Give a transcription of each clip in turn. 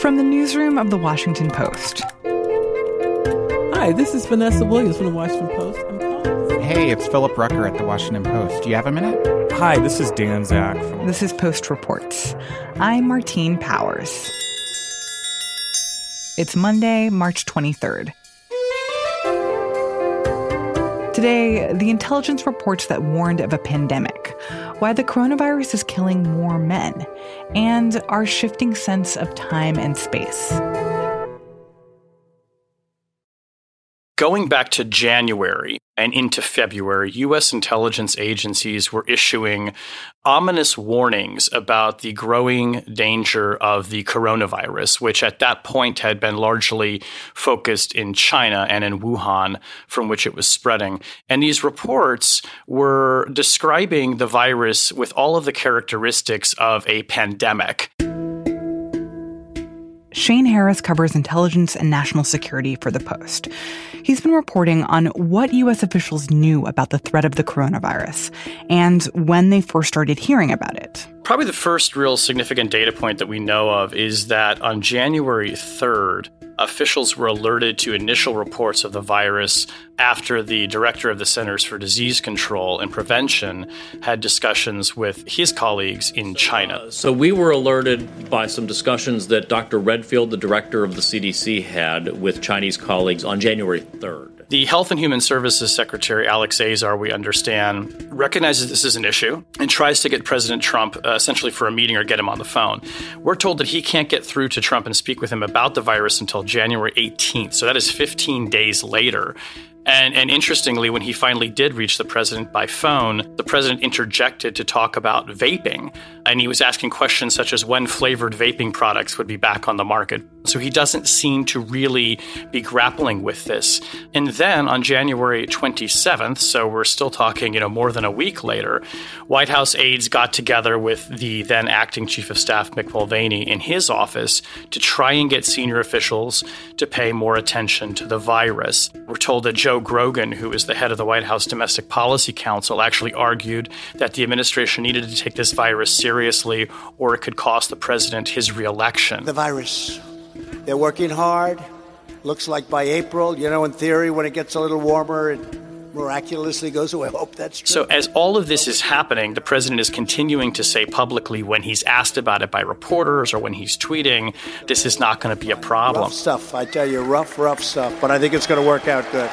From the newsroom of The Washington Post. Hi, this is Vanessa Williams from The Washington Post. I'm calling. Hey, it's Philip Rucker at The Washington Post. Do you have a minute? Hi, this is Dan Zak. This is Post Reports. I'm Martine Powers. It's Monday, March 23rd. Today, the intelligence reports that warned of a pandemic, why the coronavirus is killing more men, and our shifting sense of time and space. Going back to January and into February, U.S. intelligence agencies were issuing ominous warnings about the growing danger of the coronavirus, which at that point had been largely focused in China and in Wuhan, from which it was spreading. And these reports were describing the virus with all of the characteristics of a pandemic. Shane Harris covers intelligence and national security for The Post. He's been reporting on what U.S. officials knew about the threat of the coronavirus and when they first started hearing about it. Probably the first real significant data point that we know of is that on January 3rd, officials were alerted to initial reports of the virus after the director of the Centers for Disease Control and Prevention had discussions with his colleagues in China. Uh, so we were alerted by some discussions that Dr. Redfield, the director of the CDC, had with Chinese colleagues on January 3rd. The Health and Human Services Secretary, Alex Azar, we understand, recognizes this is an issue and tries to get President Trump uh, essentially for a meeting or get him on the phone. We're told that he can't get through to Trump and speak with him about the virus until January 18th. So that is 15 days later. And, and interestingly, when he finally did reach the president by phone, the president interjected to talk about vaping. And he was asking questions such as when flavored vaping products would be back on the market. So he doesn't seem to really be grappling with this. And then on January 27th, so we're still talking, you know, more than a week later, White House aides got together with the then acting chief of staff, Mick Mulvaney, in his office to try and get senior officials to pay more attention to the virus. We're told that Joe Grogan, who is the head of the White House Domestic Policy Council, actually argued that the administration needed to take this virus seriously or it could cost the president his reelection. The virus they're working hard. Looks like by April, you know, in theory, when it gets a little warmer, it miraculously goes away. I hope that's true. So, as all of this is happening, the president is continuing to say publicly when he's asked about it by reporters or when he's tweeting, this is not going to be a problem. Rough stuff. I tell you, rough, rough stuff. But I think it's going to work out good.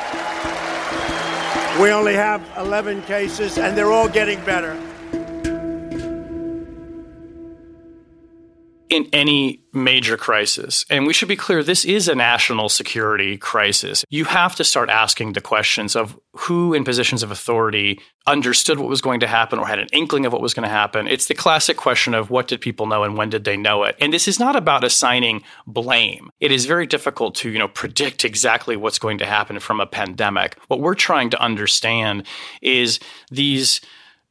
We only have 11 cases, and they're all getting better. In any major crisis. And we should be clear this is a national security crisis. You have to start asking the questions of who in positions of authority understood what was going to happen or had an inkling of what was going to happen. It's the classic question of what did people know and when did they know it? And this is not about assigning blame. It is very difficult to, you know, predict exactly what's going to happen from a pandemic. What we're trying to understand is these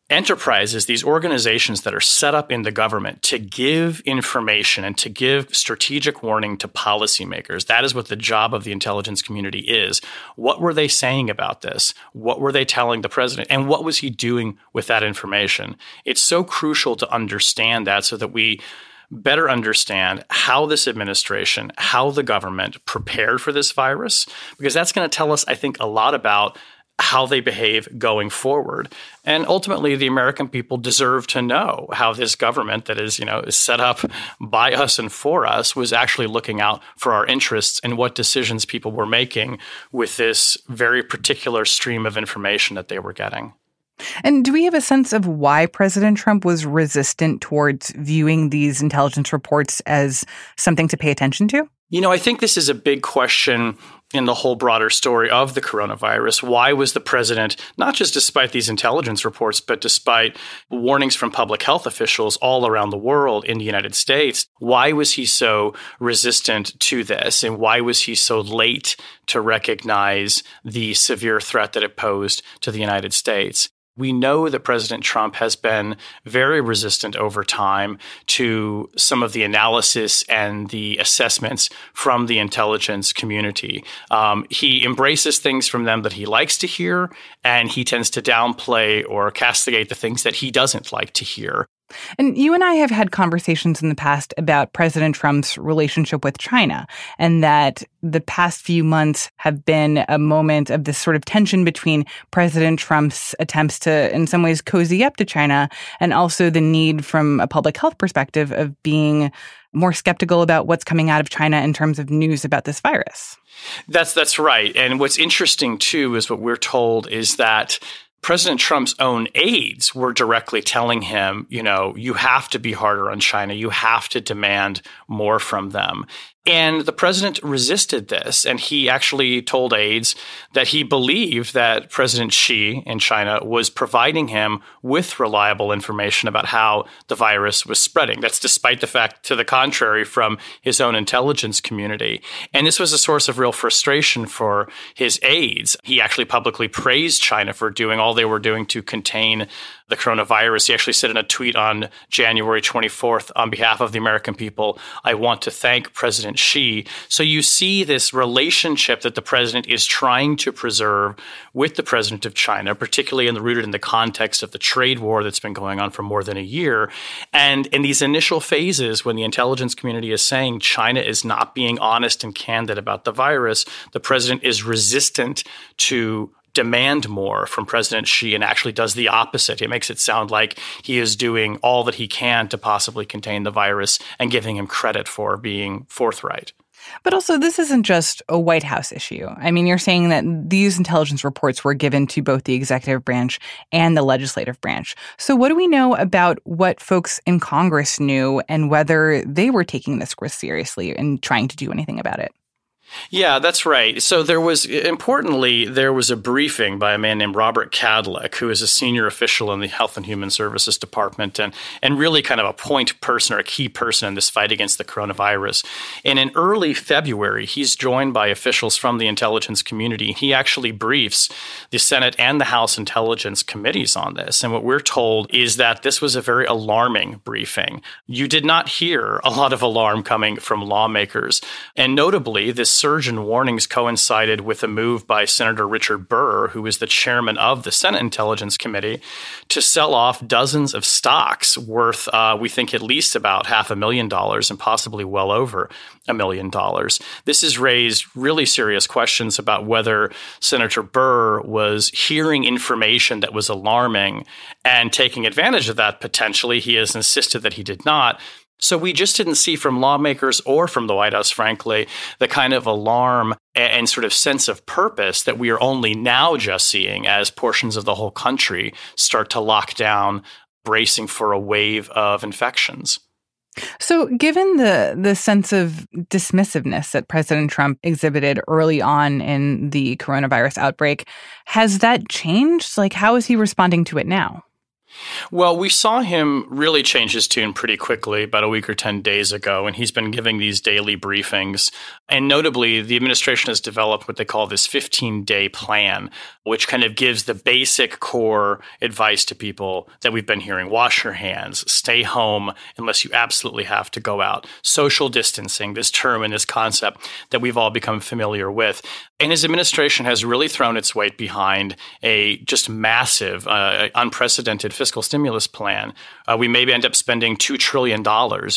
enterprises, these organizations that are set up in the government to give information and to give strategic warning to policymakers. That is what the job of the intelligence community is. What were they saying about this? What were they telling the president? And what was he doing with that information? It's so crucial to understand that so that we better understand how this administration, how the government prepared for this virus, because that's going to tell us, I think, a lot about how they behave going forward. And ultimately, the American people deserve to know how this government that is, you know, is set up by us and for us was actually looking out for our interests and what decisions people were making with this very particular stream of information that they were getting. And do we have a sense of why President Trump was resistant towards viewing these intelligence reports as something to pay attention to? You know, I think this is a big question in the whole broader story of the coronavirus. Why was the president, not just despite these intelligence reports, but despite warnings from public health officials all around the world in the United States, why was he so resistant to this? And why was he so late to recognize the severe threat that it posed to the United States? We know that President Trump has been very resistant over time to some of the analysis and the assessments from the intelligence community. Um, he embraces things from them that he likes to hear, and he tends to downplay or castigate the things that he doesn't like to hear. And you and I have had conversations in the past about President Trump's relationship with China, and that the past few months have been a moment of this sort of tension between President Trump's attempts to, in some ways, cozy up to China, and also the need from a public health perspective of being more skeptical about what's coming out of China in terms of news about this virus. That's that's right. And what's interesting too is what we're told is that President Trump's own aides were directly telling him, you know, you have to be harder on China. You have to demand more from them. And the president resisted this. And he actually told aides that he believed that President Xi in China was providing him with reliable information about how the virus was spreading. That's despite the fact, to the contrary, from his own intelligence community. And this was a source of real frustration for his aides. He actually publicly praised China for doing all they were doing to contain the coronavirus. He actually said in a tweet on January 24th, on behalf of the American people, I want to thank President Xi. So you see this relationship that the president is trying to preserve with the president of China, particularly in the, rooted in the context of the trade war that's been going on for more than a year. And in these initial phases, when the intelligence community is saying China is not being honest and candid about the virus, the president is resistant to demand more from President Xi and actually does the opposite. It makes it sound like he is doing all that he can to possibly contain the virus and giving him credit for being forthright. But also, this isn't just a White House issue. I mean, you're saying that these intelligence reports were given to both the executive branch and the legislative branch. So, what do we know about what folks in Congress knew and whether they were taking this risk seriously and trying to do anything about it? Yeah, that's right. So there was, importantly, there was a briefing by a man named Robert Kadlec, who is a senior official in the Health and Human Services Department and, and really kind of a point person or a key person in this fight against the coronavirus. And in early February, he's joined by officials from the intelligence community. He actually briefs the Senate and the House Intelligence Committees on this. And what we're told is that this was a very alarming briefing. You did not hear a lot of alarm coming from lawmakers. And notably, this surge in warnings coincided with a move by Senator Richard Burr, who is the chairman of the Senate Intelligence Committee, to sell off dozens of stocks worth, uh, we think, at least about half a million dollars and possibly well over a million dollars. This has raised really serious questions about whether Senator Burr was hearing information that was alarming and taking advantage of that potentially. He has insisted that he did not. So we just didn't see from lawmakers or from the White House, frankly, the kind of alarm and sort of sense of purpose that we are only now just seeing as portions of the whole country start to lock down, bracing for a wave of infections. So, given the the sense of dismissiveness that President Trump exhibited early on in the coronavirus outbreak, has that changed? Like, how is he responding to it now? Well, we saw him really change his tune pretty quickly about a week or 10 days ago, and he's been giving these daily briefings. And notably, the administration has developed what they call this 15 day plan, which kind of gives the basic core advice to people that we've been hearing wash your hands, stay home unless you absolutely have to go out, social distancing, this term and this concept that we've all become familiar with. And his administration has really thrown its weight behind a just massive, uh, unprecedented fiscal stimulus plan. Uh, we maybe end up spending $2 trillion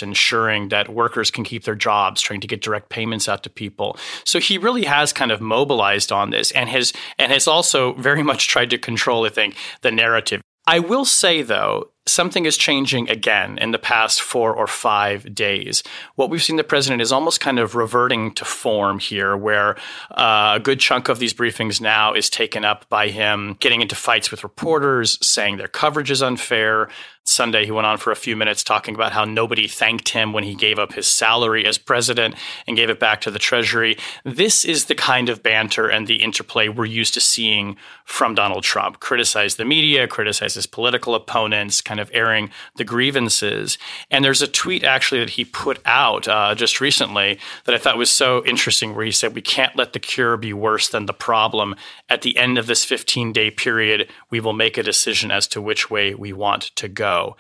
ensuring that workers can keep their jobs, trying to get direct payments out to people. So he really has kind of mobilized on this and has, and has also very much tried to control, I think, the narrative. I will say, though, something is changing again in the past four or five days. What we've seen the president is almost kind of reverting to form here, where uh, a good chunk of these briefings now is taken up by him getting into fights with reporters, saying their coverage is unfair, Sunday, he went on for a few minutes talking about how nobody thanked him when he gave up his salary as president and gave it back to the Treasury. This is the kind of banter and the interplay we're used to seeing from Donald Trump. Criticize the media, criticize his political opponents, kind of airing the grievances. And there's a tweet actually that he put out uh, just recently that I thought was so interesting, where he said, We can't let the cure be worse than the problem. At the end of this 15 day period, we will make a decision as to which way we want to go.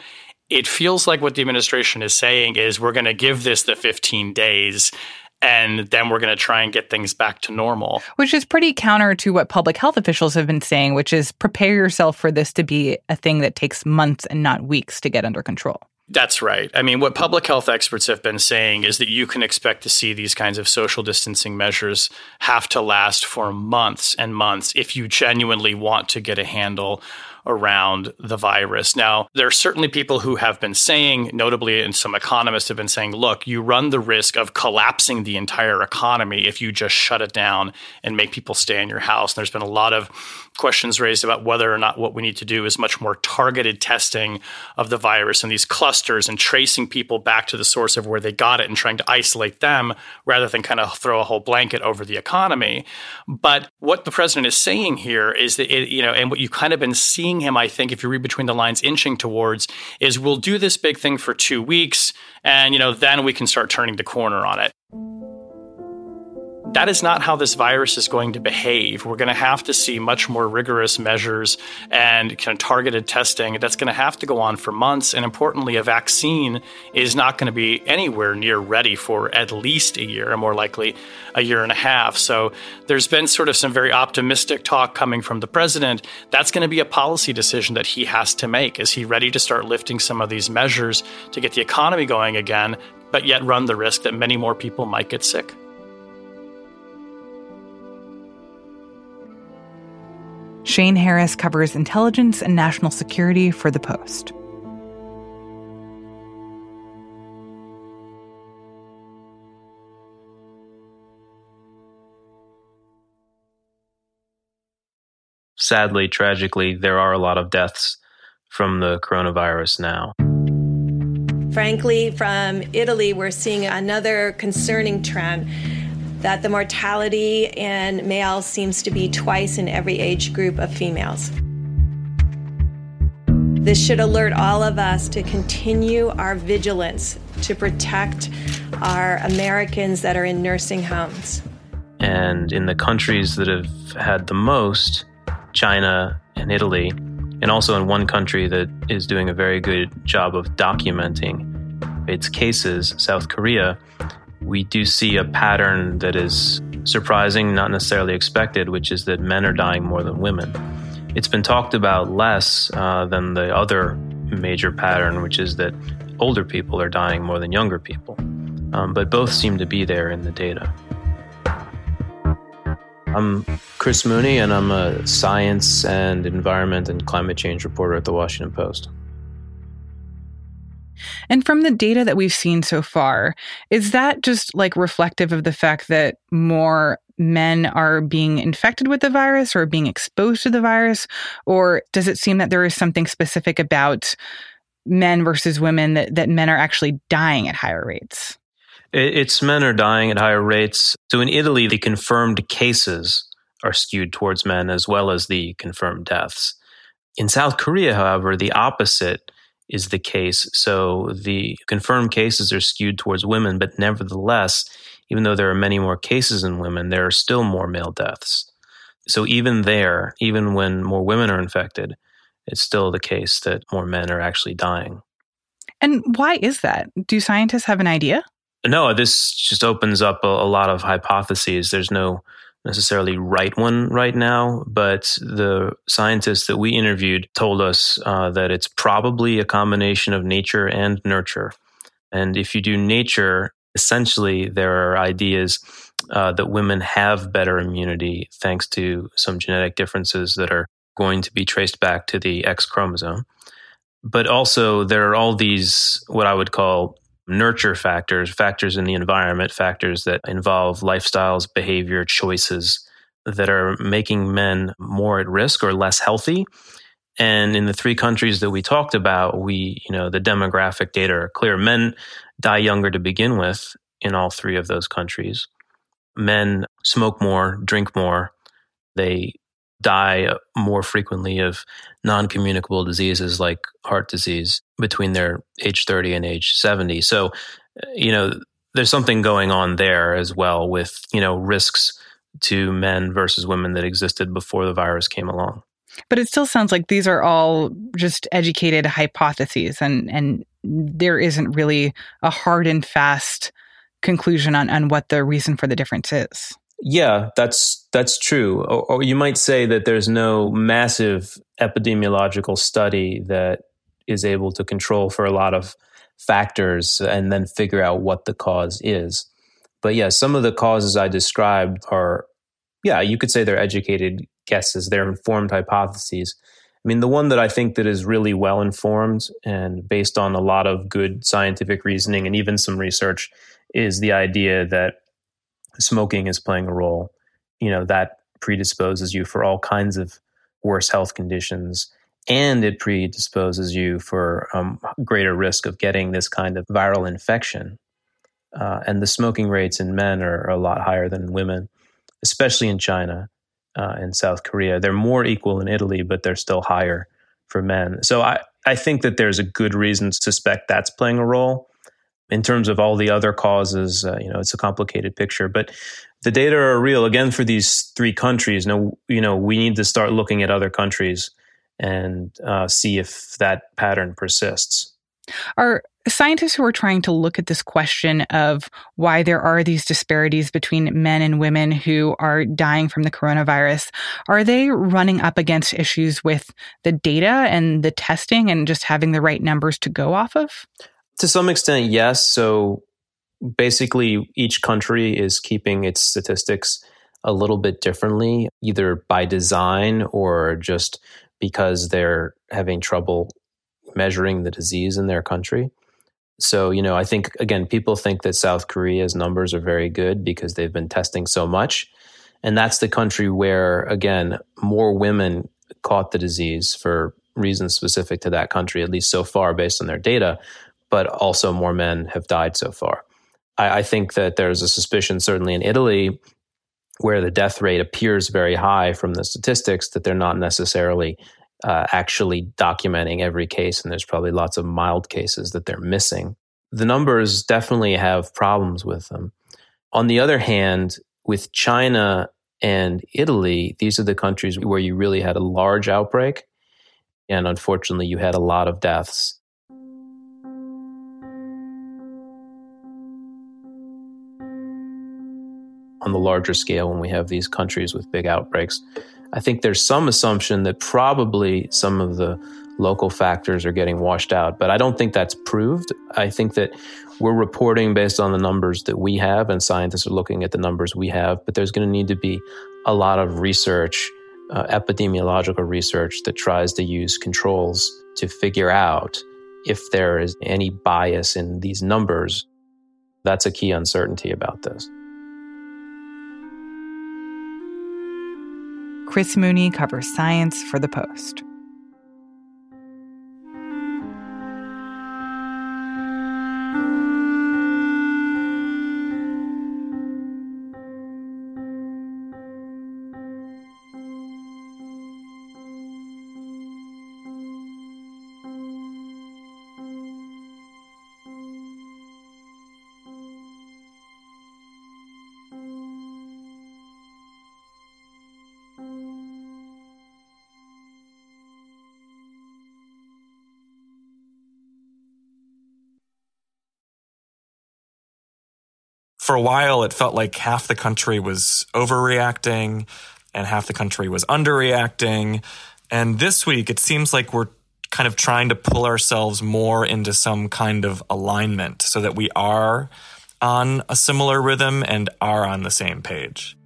It feels like what the administration is saying is we're going to give this the 15 days and then we're going to try and get things back to normal. Which is pretty counter to what public health officials have been saying, which is prepare yourself for this to be a thing that takes months and not weeks to get under control. That's right. I mean, what public health experts have been saying is that you can expect to see these kinds of social distancing measures have to last for months and months if you genuinely want to get a handle around the virus. Now, there are certainly people who have been saying, notably, and some economists have been saying, look, you run the risk of collapsing the entire economy if you just shut it down and make people stay in your house. And there's been a lot of questions raised about whether or not what we need to do is much more targeted testing of the virus and these clusters and tracing people back to the source of where they got it and trying to isolate them rather than kind of throw a whole blanket over the economy. But what the president is saying here is that, it, you know, and what you've kind of been seeing him, I think, if you read between the lines, inching towards is we'll do this big thing for two weeks and, you know, then we can start turning the corner on it. That is not how this virus is going to behave. We're going to have to see much more rigorous measures and kind of targeted testing. That's going to have to go on for months. And importantly, a vaccine is not going to be anywhere near ready for at least a year, or more likely a year and a half. So there's been sort of some very optimistic talk coming from the president. That's going to be a policy decision that he has to make. Is he ready to start lifting some of these measures to get the economy going again, but yet run the risk that many more people might get sick? Shane Harris covers intelligence and national security for The Post. Sadly, tragically, there are a lot of deaths from the coronavirus now. Frankly, from Italy, we're seeing another concerning trend that the mortality in males seems to be twice in every age group of females. This should alert all of us to continue our vigilance to protect our Americans that are in nursing homes. And in the countries that have had the most, China and Italy, and also in one country that is doing a very good job of documenting its cases, South Korea, we do see a pattern that is surprising, not necessarily expected, which is that men are dying more than women. It's been talked about less uh, than the other major pattern, which is that older people are dying more than younger people. Um, but both seem to be there in the data. I'm Chris Mooney, and I'm a science and environment and climate change reporter at the Washington Post. And from the data that we've seen so far, is that just like reflective of the fact that more men are being infected with the virus or being exposed to the virus? Or does it seem that there is something specific about men versus women that, that men are actually dying at higher rates? It's men are dying at higher rates. So in Italy, the confirmed cases are skewed towards men as well as the confirmed deaths. In South Korea, however, the opposite is the case. So the confirmed cases are skewed towards women, but nevertheless, even though there are many more cases in women, there are still more male deaths. So even there, even when more women are infected, it's still the case that more men are actually dying. And why is that? Do scientists have an idea? No, this just opens up a, a lot of hypotheses. There's no necessarily right one right now, but the scientists that we interviewed told us uh, that it's probably a combination of nature and nurture. And if you do nature, essentially there are ideas uh, that women have better immunity thanks to some genetic differences that are going to be traced back to the X chromosome. But also, there are all these, what I would call nurture factors, factors in the environment, factors that involve lifestyles, behavior, choices that are making men more at risk or less healthy. And in the three countries that we talked about, we, you know, the demographic data are clear. Men die younger to begin with in all three of those countries. Men smoke more, drink more. They die more frequently of non communicable diseases like heart disease between their age 30 and age 70. So, uh, you know, there's something going on there as well with, you know, risks to men versus women that existed before the virus came along. But it still sounds like these are all just educated hypotheses and and there isn't really a hard and fast conclusion on, on what the reason for the difference is. Yeah, that's that's true. Or, or, you might say that there's no massive epidemiological study that is able to control for a lot of factors and then figure out what the cause is. But yeah, some of the causes I described are, yeah, you could say they're educated guesses, they're informed hypotheses. I mean, the one that I think that is really well informed and based on a lot of good scientific reasoning and even some research is the idea that smoking is playing a role. You know, that predisposes you for all kinds of worse health conditions and it predisposes you for um, greater risk of getting this kind of viral infection. Uh, and the smoking rates in men are, a lot higher than in women, especially in China uh, and South Korea. They're more equal in Italy, but they're still higher for men. So I, I think that there's a good reason to suspect that's playing a role. In terms of all the other causes, uh, you know, it's a complicated picture, but the data are real. Again, for these three countries, no, you know, we need to start looking at other countries and uh, see if that pattern persists. Are scientists who are trying to look at this question of why there are these disparities between men and women who are dying from the coronavirus, are they running up against issues with the data and the testing and just having the right numbers to go off of? To some extent, yes. So basically, each country is keeping its statistics a little bit differently, either by design or just because they're having trouble measuring the disease in their country. So, you know, I think, again, people think that South Korea's numbers are very good because they've been testing so much. And that's the country where, again, more women caught the disease for reasons specific to that country, at least so far based on their data, but also more men have died so far. I, I think that there's a suspicion, certainly in Italy, where the death rate appears very high from the statistics that they're not necessarily uh, actually documenting every case, and there's probably lots of mild cases that they're missing. The numbers definitely have problems with them. On the other hand, with China and Italy, these are the countries where you really had a large outbreak, and unfortunately, you had a lot of deaths. On the larger scale when we have these countries with big outbreaks. I think there's some assumption that probably some of the local factors are getting washed out, but I don't think that's proved. I think that we're reporting based on the numbers that we have, and scientists are looking at the numbers we have, but there's going to need to be a lot of research, uh, epidemiological research, that tries to use controls to figure out if there is any bias in these numbers. That's a key uncertainty about this. Chris Mooney covers science for The Post. For a while, it felt like half the country was overreacting and half the country was underreacting. And this week, it seems like we're kind of trying to pull ourselves more into some kind of alignment so that we are on a similar rhythm and are on the same page.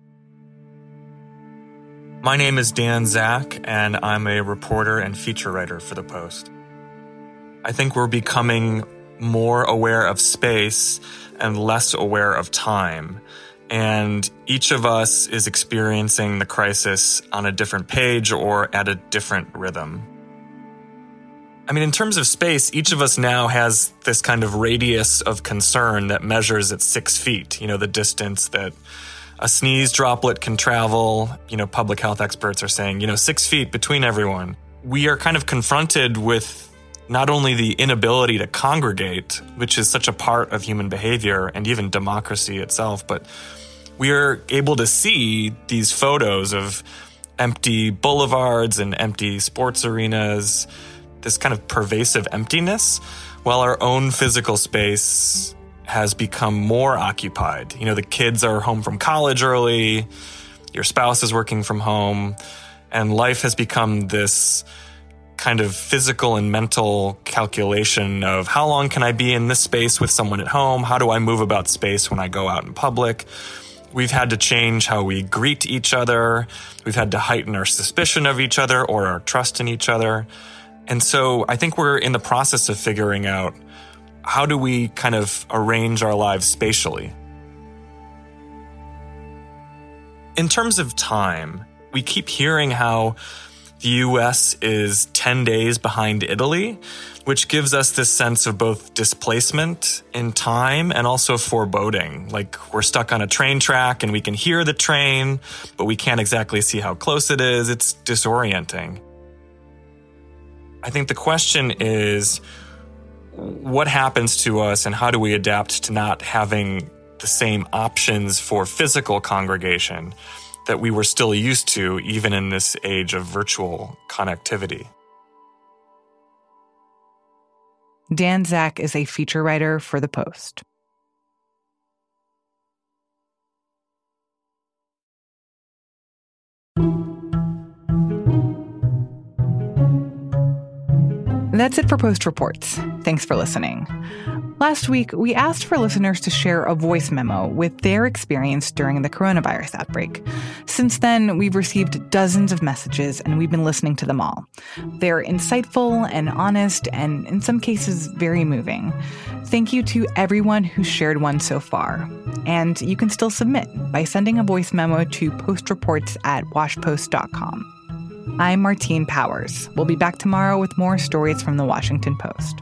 My name is Dan Zak, and I'm a reporter and feature writer for The Post. I think we're becoming more aware of space and less aware of time. And each of us is experiencing the crisis on a different page or at a different rhythm. I mean, in terms of space, each of us now has this kind of radius of concern that measures at six feet, you know, the distance that a sneeze droplet can travel. You know, public health experts are saying, you know, six feet between everyone. We are kind of confronted with not only the inability to congregate, which is such a part of human behavior and even democracy itself, but we are able to see these photos of empty boulevards and empty sports arenas, this kind of pervasive emptiness, while our own physical space has become more occupied. You know, the kids are home from college early, your spouse is working from home, and life has become this kind of physical and mental calculation of how long can I be in this space with someone at home? How do I move about space when I go out in public? We've had to change how we greet each other. We've had to heighten our suspicion of each other or our trust in each other. And so I think we're in the process of figuring out how do we kind of arrange our lives spatially. In terms of time, we keep hearing how the US is 10 days behind Italy, which gives us this sense of both displacement in time and also foreboding. Like we're stuck on a train track and we can hear the train, but we can't exactly see how close it is. It's disorienting. I think the question is what happens to us and how do we adapt to not having the same options for physical congregation that we were still used to even in this age of virtual connectivity? Dan Zak is a feature writer for The Post. That's it for Post Reports. Thanks for listening. Last week, we asked for listeners to share a voice memo with their experience during the coronavirus outbreak. Since then, we've received dozens of messages and we've been listening to them all. They're insightful and honest and, in some cases, very moving. Thank you to everyone who shared one so far. And you can still submit by sending a voice memo to postreports at washpost.com. I'm Martine Powers. We'll be back tomorrow with more stories from the Washington Post.